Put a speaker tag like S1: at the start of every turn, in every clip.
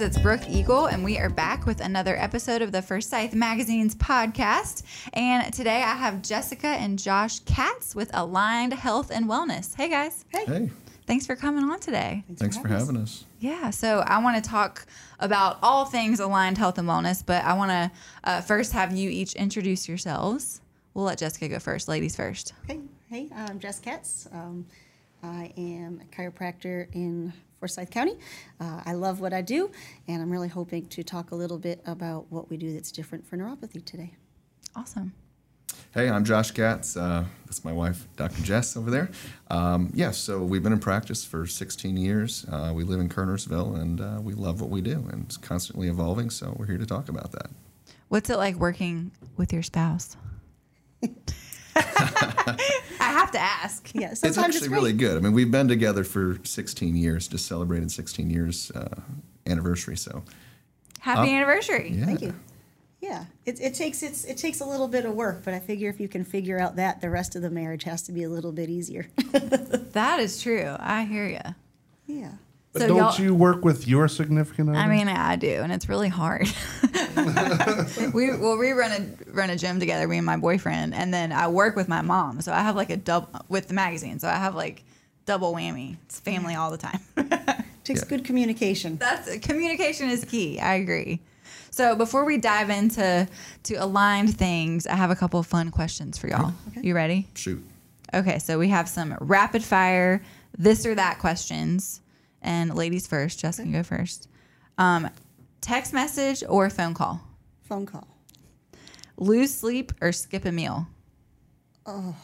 S1: Hey guys, it's Brooke Eagle, and we are back with another episode of the First Forsyth Magazine's podcast. And today I have Jessica and Josh Katz with Aligned Health and Wellness. Hey guys,
S2: Hey, hey.
S1: thanks for coming on today.
S2: thanks for having us.
S1: Yeah, so I want to talk about all things aligned health and wellness, but I want to uh, first have you each introduce yourselves. We'll let Jessica go first. Ladies first.
S3: Hey, hey, I'm Jess Katz. Um, I am a chiropractor in Forsyth County. Uh, I love what I do, and I'm really hoping to talk a little bit about what we do that's different for neuropathy today.
S1: Awesome.
S2: Hey, I'm Josh Katz. Uh, that's my wife, Dr. Jess, over there. Um, yeah, so we've been in practice for 16 years. Uh, we live in Kernersville, and uh, we love what we do, and it's constantly evolving. So we're here to talk about that.
S1: What's it like working with your spouse? I have to ask.
S3: Yeah,
S2: It's
S3: sometimes
S2: actually
S3: great.
S2: really good. I mean, we've been together for 16 years, just celebrated 16 years uh, anniversary. So
S1: Happy
S2: Oh,
S1: anniversary.
S2: yeah,
S3: Thank you. Yeah, it, it takes it's, it takes a little bit of work, but I figure if you can figure out that, the rest of the marriage has to be a little bit easier.
S1: That is true. I hear you.
S3: yeah.
S4: But
S1: So
S4: don't
S1: y'all-
S4: work with your significant other?
S1: I mean, I do, and it's really hard. we well, we run a run a gym together, me and my boyfriend, and then I work with my mom, so I have like a double with the magazine, so I have like double whammy. It's family all the time.
S3: takes
S2: Yeah.
S3: good communication.
S1: That's communication is key. I agree. So before we dive into to aligned things, I have a couple of fun questions for y'all.
S3: Okay.
S1: You ready?
S2: shoot.
S1: Okay, so we have some rapid fire this or that questions. And ladies first, Jess can go first. Um, text message or phone call?
S3: Phone call.
S1: Lose sleep or skip a meal? Oh.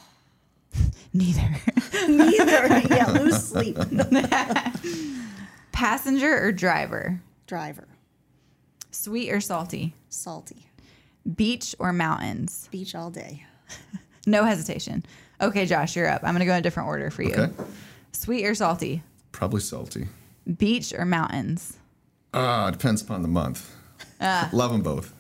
S1: Neither.
S3: Neither. yeah, lose sleep.
S1: Passenger or driver?
S3: Driver.
S1: Sweet or salty?
S3: Salty.
S1: Beach or mountains?
S3: Beach all day.
S1: No hesitation. Okay, Josh, you're up. I'm going to go in a different order for you.
S2: Okay.
S1: Sweet or salty?
S2: Probably salty.
S1: Beach or mountains?
S2: Ah, depends upon the month. love them both.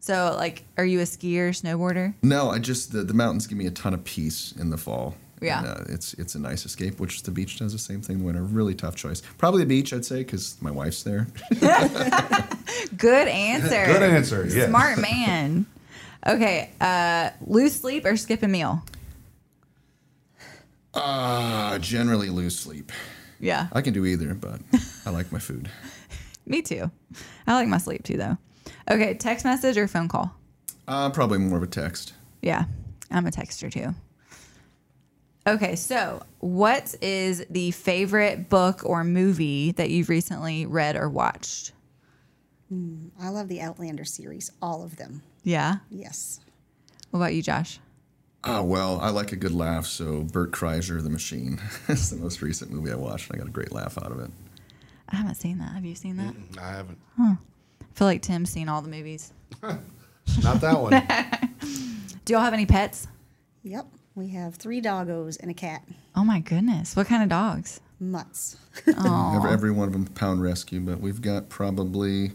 S1: So, like, are you a skier, snowboarder?
S2: No, I just the, the mountains give me a ton of peace in the fall.
S1: Yeah.
S2: And, uh, it's it's a nice escape, which the beach does the same thing in the winter. Really tough choice. Probably the beach, I'd say, because my wife's there.
S1: Good answer.
S4: Good answer. Yes.
S1: Smart man. Okay, uh, lose sleep or skip a meal?
S2: Uh, generally lose sleep.
S1: Yeah,
S2: I can do either, but I like my food.
S1: me too. I like my sleep too, though. Okay, text message or phone call?
S2: Uh, probably more of a text.
S1: Yeah, I'm a texter too. Okay, so what is the favorite book or movie that you've recently read or watched?
S3: I love the Outlander series, all of them.
S1: Yeah.
S3: Yes.
S1: What about you, Josh?
S2: Ah, well, I like a good laugh, so Bert Kreischer, The Machine. is the most recent movie I watched. and I got a great laugh out of it.
S1: I haven't seen that. Have you seen that?
S4: I haven't.
S1: I feel like Tim's seen all the movies.
S4: Not that one.
S1: Do y'all have any pets?
S3: Yep. We have three doggos and a cat.
S1: Oh my goodness. What kind of dogs?
S3: Mutts.
S2: Every, every one of them pound rescue, but we've got probably,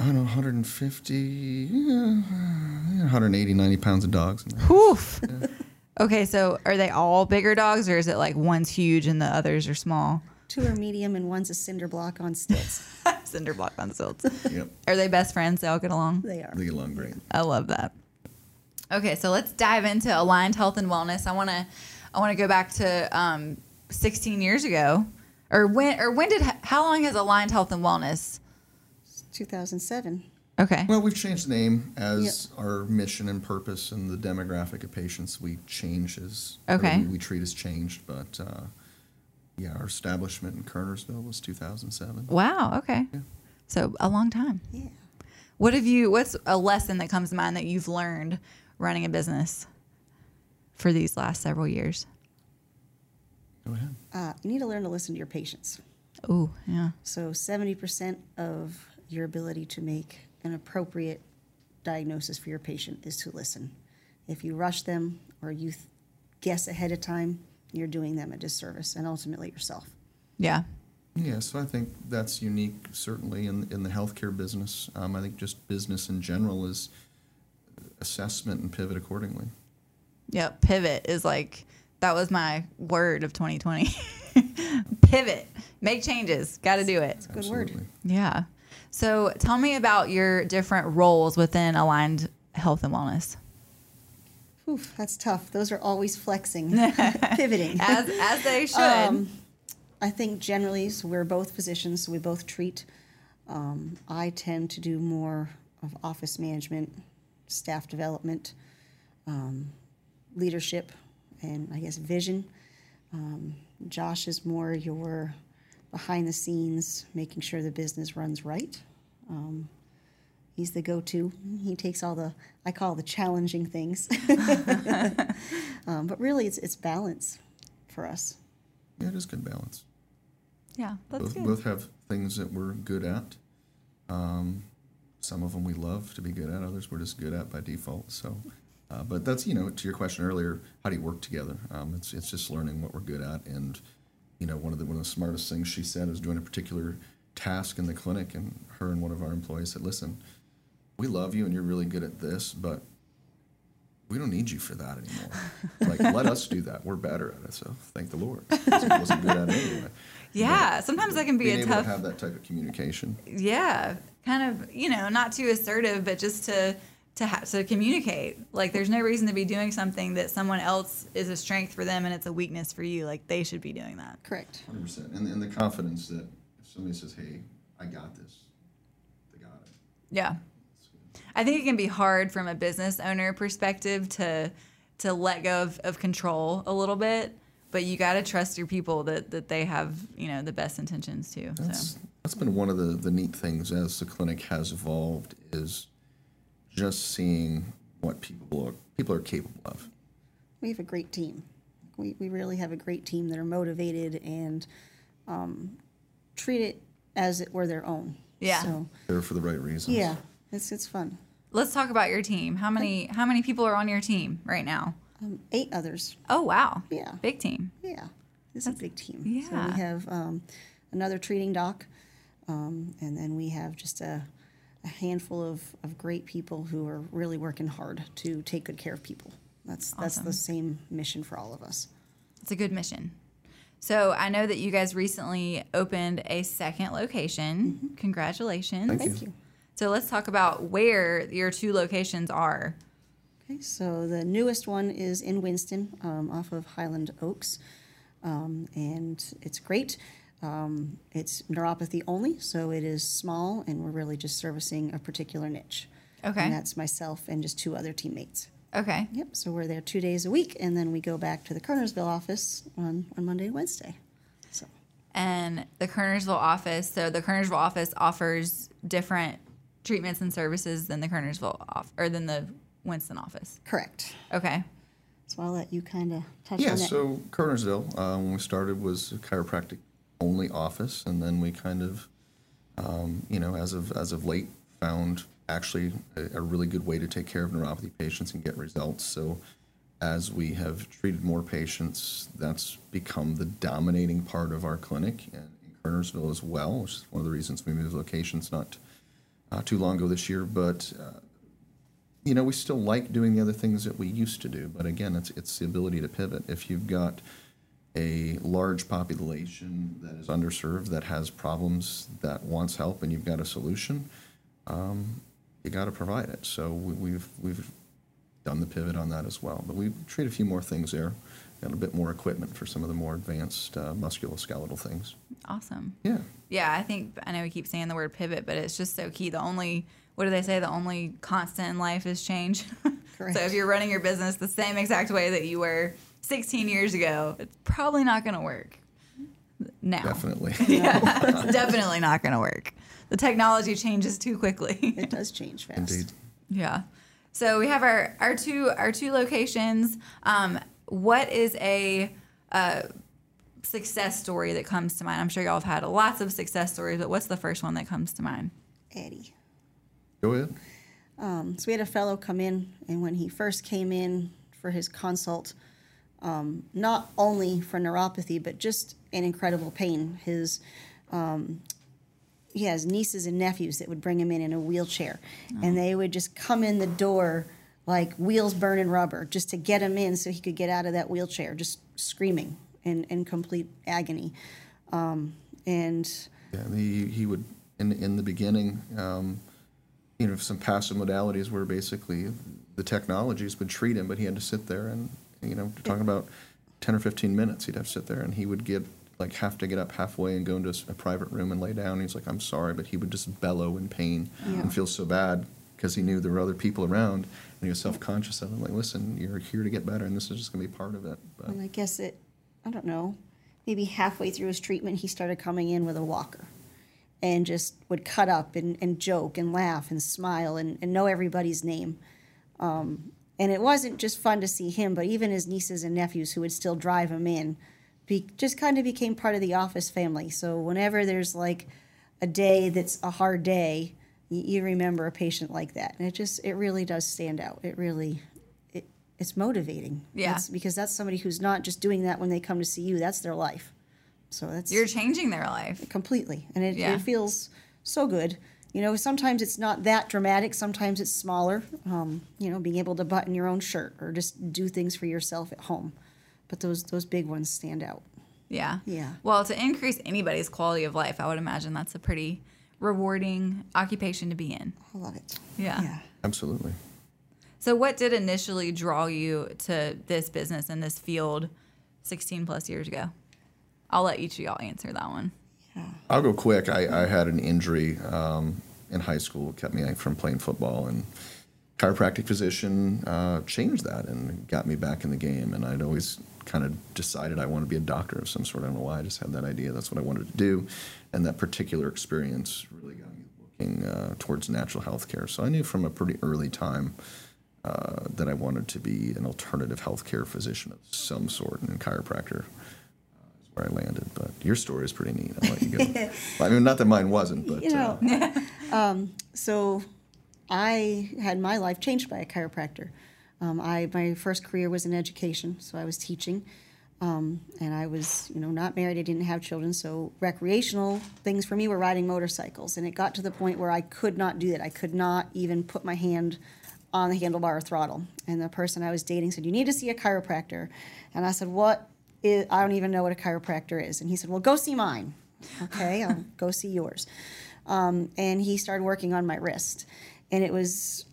S2: I don't know, 150, yeah, 180, 90 pounds of dogs. in there.
S1: Poof. Okay, so are they all bigger dogs or is it like one's huge and the others are small?
S3: Two are medium and one's a cinder block on stilts.
S1: Cinder block on stilts.
S2: Yep,
S1: Are they best friends? They all get along?
S3: They are.
S2: they get along great.
S1: I love that. Okay, so let's dive into aligned health and wellness. I want to I want to go back to um, 16 years ago. Or when or when did how long has aligned health and wellness?
S3: 2007.
S1: Okay.
S2: Well, we've changed the name as our mission and purpose and the demographic of patients we change as
S1: Okay.
S2: we, we treat has changed. But uh, yeah, our establishment in Kernersville was 2007.
S1: Wow, okay. Yeah. So a long time.
S3: Yeah.
S1: What have you what's a lesson that comes to mind that you've learned running a business for these last several years?
S2: Go ahead.
S3: Uh, you need to learn to listen to your patients.
S1: Oh, yeah.
S3: So 70% of your ability to make an appropriate diagnosis for your patient is to listen. If you rush them or you th- guess ahead of time, you're doing them a disservice and ultimately yourself.
S1: Yeah.
S2: Yeah, so I think that's unique, certainly in in the healthcare business. Um, I think just business in general is assessment and pivot accordingly.
S1: Yep. Pivot is like that was my word of 2020. Pivot. Make changes. Got to do it.
S3: It's a Good word.
S1: Yeah. So tell me about your different roles within Aligned Health and Wellness.
S3: Oof, that's tough. Those are always flexing, pivoting.
S1: As, as they should.
S3: Um, I think generally, so we're both physicians, so we both treat. Um, I tend to do more of office management, staff development, um, leadership, and I guess vision. Um, Josh is more your behind the scenes, making sure the business runs right. Um, he's the go-to. He takes all the I call the challenging things, um, but really it's it's balance for us.
S2: Yeah, it is good balance.
S1: yeah, that's
S2: both,
S1: good.
S2: both have things that we're good at. Um, some of them we love to be good at. Others we're just good at by default. So, uh, but that's you know to your question earlier. How do you work together? Um, it's it's just learning what we're good at, and you know one of the one of the smartest things she said is doing a particular task in the clinic, and her and one of our employees said, "Listen, we love you, and you're really good at this, but." We don't need you for that anymore. Like, let us do that. We're better at it. So, thank the Lord. I wasn't good at it anyway.
S1: yeah, sometimes that can be a
S2: able
S1: tough.
S2: to have that type of communication.
S1: yeah, kind of, you know, not too assertive, but just to to have to communicate. Like, there's no reason to be doing something that someone else is a strength for them and it's a weakness for you. Like, they should be doing that.
S3: Correct.
S2: Hundred percent, and and the confidence that if somebody says, "Hey, I got this," they got it.
S1: Yeah. I think it can be hard from a business owner perspective to to let go of, of control a little bit, but you got to trust your people that, that they have, you know, the best intentions too.
S2: That's
S1: So,
S2: that's been one of the the neat things as the clinic has evolved is just seeing what people are people are capable of.
S3: We have a great team. We, we really have a great team that are motivated and um, treat it as it were their own.
S1: Yeah.
S3: So,
S2: They're for the right reasons.
S3: yeah, it's, it's fun.
S1: let's talk about your team. How many how many people are on your team right now?
S3: Um, eight others.
S1: Oh wow.
S3: Yeah.
S1: Big team.
S3: Yeah, it's a big team. So
S1: yeah.
S3: we have um, another treating doc, um, and then we have just a, a handful of, of great people who are really working hard to take good care of people. That's that's the same mission for all of us.
S1: It's a good mission. So I know that you guys recently opened a second location. Congratulations.
S2: Thank
S3: Thank you.
S1: So let's talk about where your two locations are.
S3: Okay, so the newest one is in Winston, um, off of Highland Oaks, um, and it's great. Um, it's neuropathy only, so it is small, and we're really just servicing a particular niche.
S1: Okay.
S3: And that's myself and just two other teammates.
S1: Okay.
S3: Yep, so we're there two days a week, and then we go back to the Kernersville office on, on Monday and Wednesday. So,
S1: And the Kernersville office, so the Kernersville office offers different treatments and services than the Kernersville off or than the Winston office.
S3: correct.
S1: Okay.
S3: So I'll let you kind of touch
S2: Yeah,
S3: on that.
S2: so Kernersville, uh, when we started, was a chiropractic only office, and then we kind of, um, you know, as of as of late, found actually a, a really good way to take care of neuropathy patients and get results. So, as we have treated more patients, that's become the dominating part of our clinic, and in Kernersville as well, which is one of the reasons we moved locations not uh, too long ago this year. But uh, you know, we still like doing the other things that we used to do, but again, it's it's the ability to pivot. If you've got a large population that is underserved, that has problems, that wants help, and you've got a solution, um, you got to provide it. So we, we've we've done the pivot on that as well. But we treat a few more things there, got a bit more equipment for some of the more advanced uh, musculoskeletal things.
S1: Awesome.
S2: Yeah.
S1: Yeah, I think I know we keep saying the word pivot, but it's just so key. The only what do they say? The only constant in life is change.
S3: Correct.
S1: so if you're running your business the same exact way that you were 16 years ago, it's probably not going to work now.
S2: Definitely.
S1: Yeah, it's definitely not going to work. The technology changes too quickly.
S3: it does change fast.
S2: Indeed.
S1: Yeah. So we have our our two our two locations. Um, what is a uh, success story that comes to mind? I'm sure y'all have had lots of success stories, but what's the first one that comes to mind?
S3: Eddie.
S2: Go ahead.
S3: Um, so we had a fellow come in, and when he first came in for his consult, um, not only for neuropathy but just an incredible pain. His um, he has nieces and nephews that would bring him in in a wheelchair, and they would just come in the door like wheels burning rubber just to get him in so he could get out of that wheelchair, just screaming in, in complete agony. Um, And
S2: Yeah, he, he would, in, in the beginning, um, you know, some passive modalities were basically the technologies would treat him, but he had to sit there and, you know, talking about 10 or 15 minutes, he'd have to sit there and he would get, like, have to get up halfway and go into a private room and lay down. He's like, I'm sorry, but he would just bellow in pain
S3: Yeah.
S2: and feel so bad because he knew there were other people around and he was self conscious of it. Like, listen, you're here to get better and this is just going to be part of it. But
S3: And I guess it, I don't know, maybe halfway through his treatment, he started coming in with a walker and just would cut up and, and joke and laugh and smile and, and know everybody's name. Um, and it wasn't just fun to see him, but even his nieces and nephews who would still drive him in be, just kind of became part of the office family. So whenever there's like a day that's a hard day, you, you remember a patient like that. And it just, it really does stand out. It really, it, it's motivating.
S1: Yeah.
S3: It's because that's somebody who's not just doing that when they come to see you. That's their life. So that's
S1: You're changing their life.
S3: completely, and it,
S1: Yeah.
S3: it feels so good. You know, sometimes it's not that dramatic. Sometimes it's smaller. Um, you know, being able to button your own shirt or just do things for yourself at home. But those those big ones stand out.
S1: Yeah.
S3: Yeah.
S1: Well, to increase anybody's quality of life, I would imagine that's a pretty rewarding occupation to be in.
S3: I love it.
S1: Yeah.
S3: Yeah.
S2: absolutely.
S1: So, what did initially draw you to this business and this field 16 plus years ago? I'll let each of y'all answer that one.
S2: I'll go quick. I, I had an injury um, in high school, kept me from playing football, and chiropractic physician uh, changed that and got me back in the game. And I'd always kind of decided I wanted to be a doctor of some sort. I don't know why. I just had that idea. That's what I wanted to do, and that particular experience really got me looking uh, towards natural health care. So I knew from a pretty early time. Uh, that I wanted to be an alternative healthcare physician of some sort, and chiropractor where I landed. But your story is pretty neat. I'll let you go. I mean, not that mine wasn't, but
S3: You know,
S2: uh,
S3: um, so I had my life changed by a chiropractor. Um, I my first career was in education, so I was teaching, um, and I was you know not married. I didn't have children, so recreational things for me were riding motorcycles. And it got to the point where I could not do that. I could not even put my hand on the handlebar or throttle. And the person I was dating said, "You need to see a chiropractor," and I said, "What?" I don't even know what a chiropractor is. And he said, "Well, go see mine." Okay, I'll go see yours um, and he started working on my wrist. And it was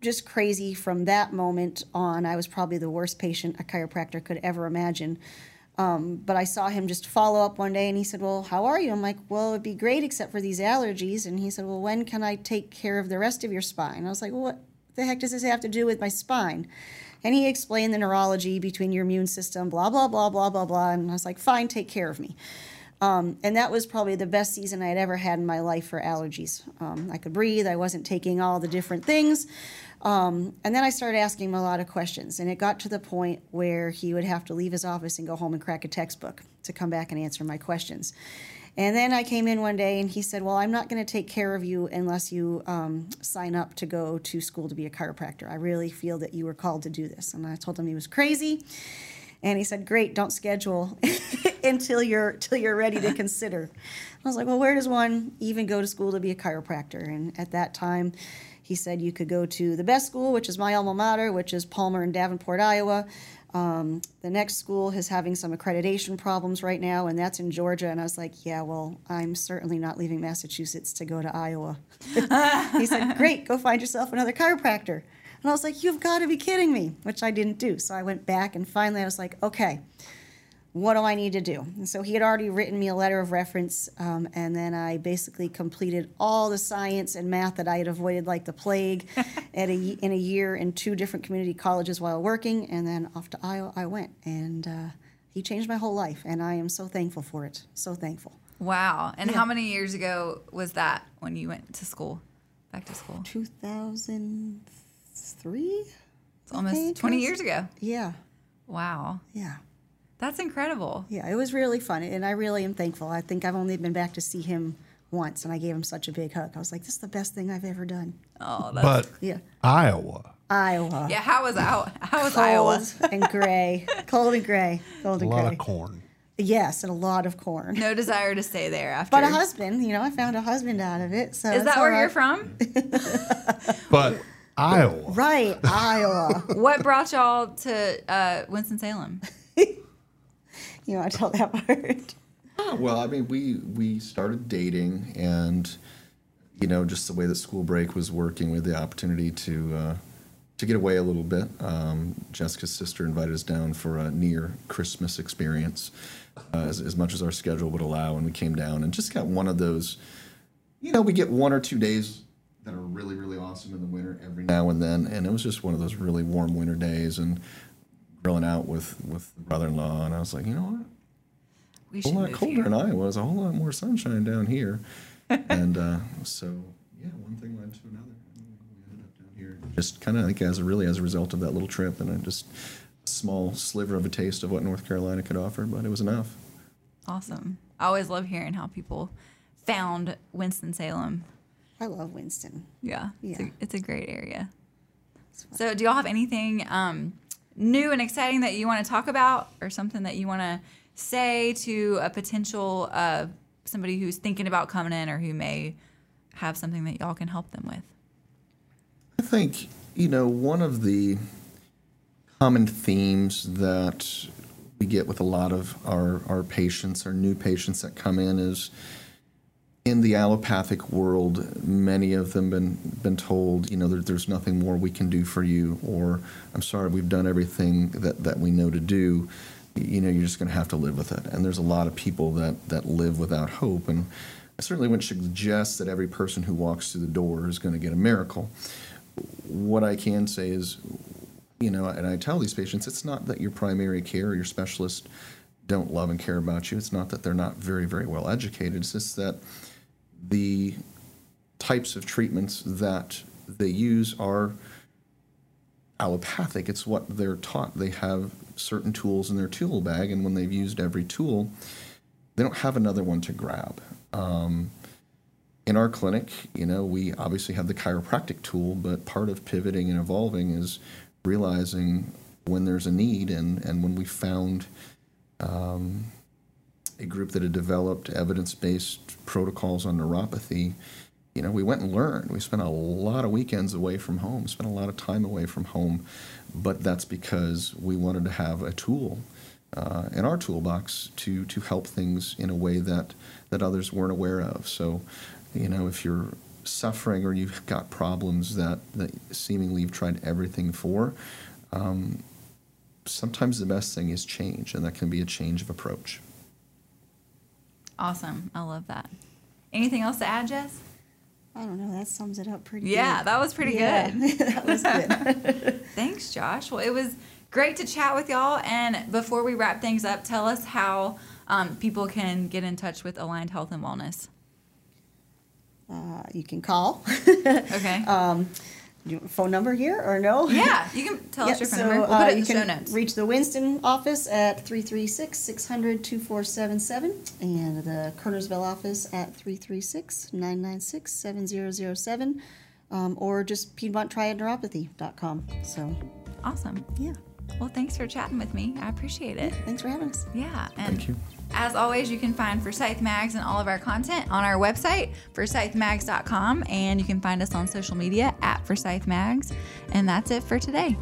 S3: just crazy from that moment on. I was probably the worst patient a chiropractor could ever imagine. Um, but I saw him just follow up one day and he said, Well, how are you? I'm like, Well, it'd be great except for these allergies. And he said, Well, when can I take care of the rest of your spine? I was like, well, What the heck does this have to do with my spine? And he explained the neurology between your immune system, blah, blah, blah, blah, blah, blah. And I was like, Fine, take care of me. Um, and that was probably the best season I had ever had in my life for allergies. Um, I could breathe, I wasn't taking all the different things. Um, and then I started asking him a lot of questions, and it got to the point where he would have to leave his office and go home and crack a textbook to come back and answer my questions. And then I came in one day and he said, Well, I'm not going to take care of you unless you um, sign up to go to school to be a chiropractor. I really feel that you were called to do this. And I told him he was crazy. And he said, "Great, don't schedule until you're till you're ready to consider." I was like, "Well, where does one even go to school to be a chiropractor?" And at that time, he said you could go to the best school, which is my alma mater, which is Palmer in Davenport, Iowa. Um, the next school is having some accreditation problems right now, and that's in Georgia. And I was like, "Yeah, well, I'm certainly not leaving Massachusetts to go to Iowa." he said, "Great, go find yourself another chiropractor." And I was like, you've got to be kidding me, which I didn't do. So I went back and finally I was like, okay, what do I need to do? And so he had already written me a letter of reference. Um, and then I basically completed all the science and math that I had avoided like the plague at a, in a year in two different community colleges while working. And then off to Iowa I went. And uh, he changed my whole life. And I am so thankful for it. So thankful.
S1: Wow. And how many years ago was that when you went to school, back to school?
S3: 2003?
S1: It's almost 20 years ago.
S3: Yeah.
S1: Wow.
S3: Yeah.
S1: That's incredible.
S3: Yeah, it was really fun, and I really am thankful. I think I've only been back to see him once, and I gave him such a big hug. I was like, "This is the best thing I've ever done."
S1: Oh, that's
S4: But
S3: Yeah,
S4: Iowa,
S3: Iowa,
S1: Yeah, how was Iowa? How was
S3: cold
S1: Iowa?
S3: and gray, cold and gray, cold
S4: a lot
S3: gray.
S4: of corn.
S3: Yes, and a lot of corn.
S1: No desire to stay there after.
S3: But a husband, you know, I found a husband out of it. So
S1: Is
S3: it's
S1: that
S3: all
S1: where you're from?
S4: But Iowa,
S3: Right, Iowa.
S1: what brought y'all to uh, Winston Salem?
S3: You want to tell that part?
S2: Well, I mean, we we started dating, and you know, just the way that school break was working, had the opportunity to uh, to get away a little bit. Um, Jessica's sister invited us down for a near Christmas experience, uh, as, as much as our schedule would allow, and we came down and just got one of those. You know, we get one or two days that are really really awesome in the winter every now and then, and it was just one of those really warm winter days, and grilling out with with the brother-in-law, and I was like, you know what
S1: We
S2: a whole lot colder
S1: here.
S2: in Iowa. There's a whole lot more sunshine down here. and uh, so, yeah, one thing led to another. and We ended up down here just kind of like as a, really as a result of that little trip and a just a small sliver of a taste of what North Carolina could offer, but it was enough.
S1: Awesome. I always love hearing how people found Winston Salem.
S3: I love Winston.
S1: Yeah, It's,
S3: Yeah.
S1: a, it's a great area. So, do y'all have anything um, new and exciting that you want to talk about, or something that you want to say to a potential uh, somebody who's thinking about coming in, or who may have something that y'all can help them with?
S2: I think, you know, one of the common themes that we get with a lot of our, our patients, our new patients that come in, is in the allopathic world, many of them been been told, you know, there, there's nothing more we can do for you, or I'm sorry, we've done everything that, that we know to do. You know, you're just going to have to live with it. And there's a lot of people that that live without hope. And I certainly wouldn't suggest that every person who walks through the door is going to get a miracle. What I can say is, you know, and I tell these patients, it's not that your primary care or your specialist don't love and care about you. It's not that they're not very, very well educated. It's just that the types of treatments that they use are allopathic. It's what they're taught. They have certain tools in their tool bag, and when they've used every tool, they don't have another one to grab. Um, in our clinic, you know, we obviously have the chiropractic tool, but part of pivoting and evolving is realizing when there's a need, and, and when we found um, a group that had developed evidence-based protocols on neuropathy, you know, we went and learned. We spent a lot of weekends away from home, spent a lot of time away from home, but that's because we wanted to have a tool uh, in our toolbox to to help things in a way that that others weren't aware of. So, you know, if you're suffering or you've got problems that that seemingly you've tried everything for, um, sometimes the best thing is change, and that can be a change of approach.
S1: Awesome. I love that. Anything else to add, Jess?
S3: I don't know. That sums it up pretty well.
S1: Yeah,
S3: good.
S1: that was pretty
S3: Yeah,
S1: good.
S3: that was good.
S1: Thanks, Josh. Well, it was great to chat with y'all. And before we wrap things up, tell us how um, people can get in touch with Aligned Health and Wellness.
S3: Uh, you can call.
S1: Okay.
S3: um, phone number here or no?
S1: yeah, you can tell us your phone
S3: so,
S1: number. We'll
S3: uh,
S1: put it in
S3: you
S1: the show
S3: can
S1: notes.
S3: Reach the Winston office at 336 600 2477 and the Kernersville office at 336 996 7007 um, or just PiedmontTriadNeuropathy.com. So,
S1: awesome.
S3: yeah,
S1: Well, thanks for chatting with me. I appreciate it.
S3: thanks for having us.
S1: Yeah. And
S2: Thank you.
S1: As always, you can find Forsyth Mags and all of our content on our website, forsythmags.com, and you can find us on social media at Forsyth Mags. And that's it for today.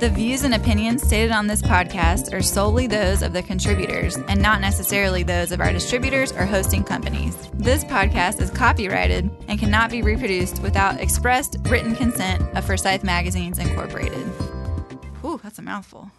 S1: The views and opinions stated on this podcast are solely those of the contributors and not necessarily those of our distributors or hosting companies. This podcast is copyrighted and cannot be reproduced without expressed written consent of Forsyth Magazines Incorporated. Whew, that's a mouthful.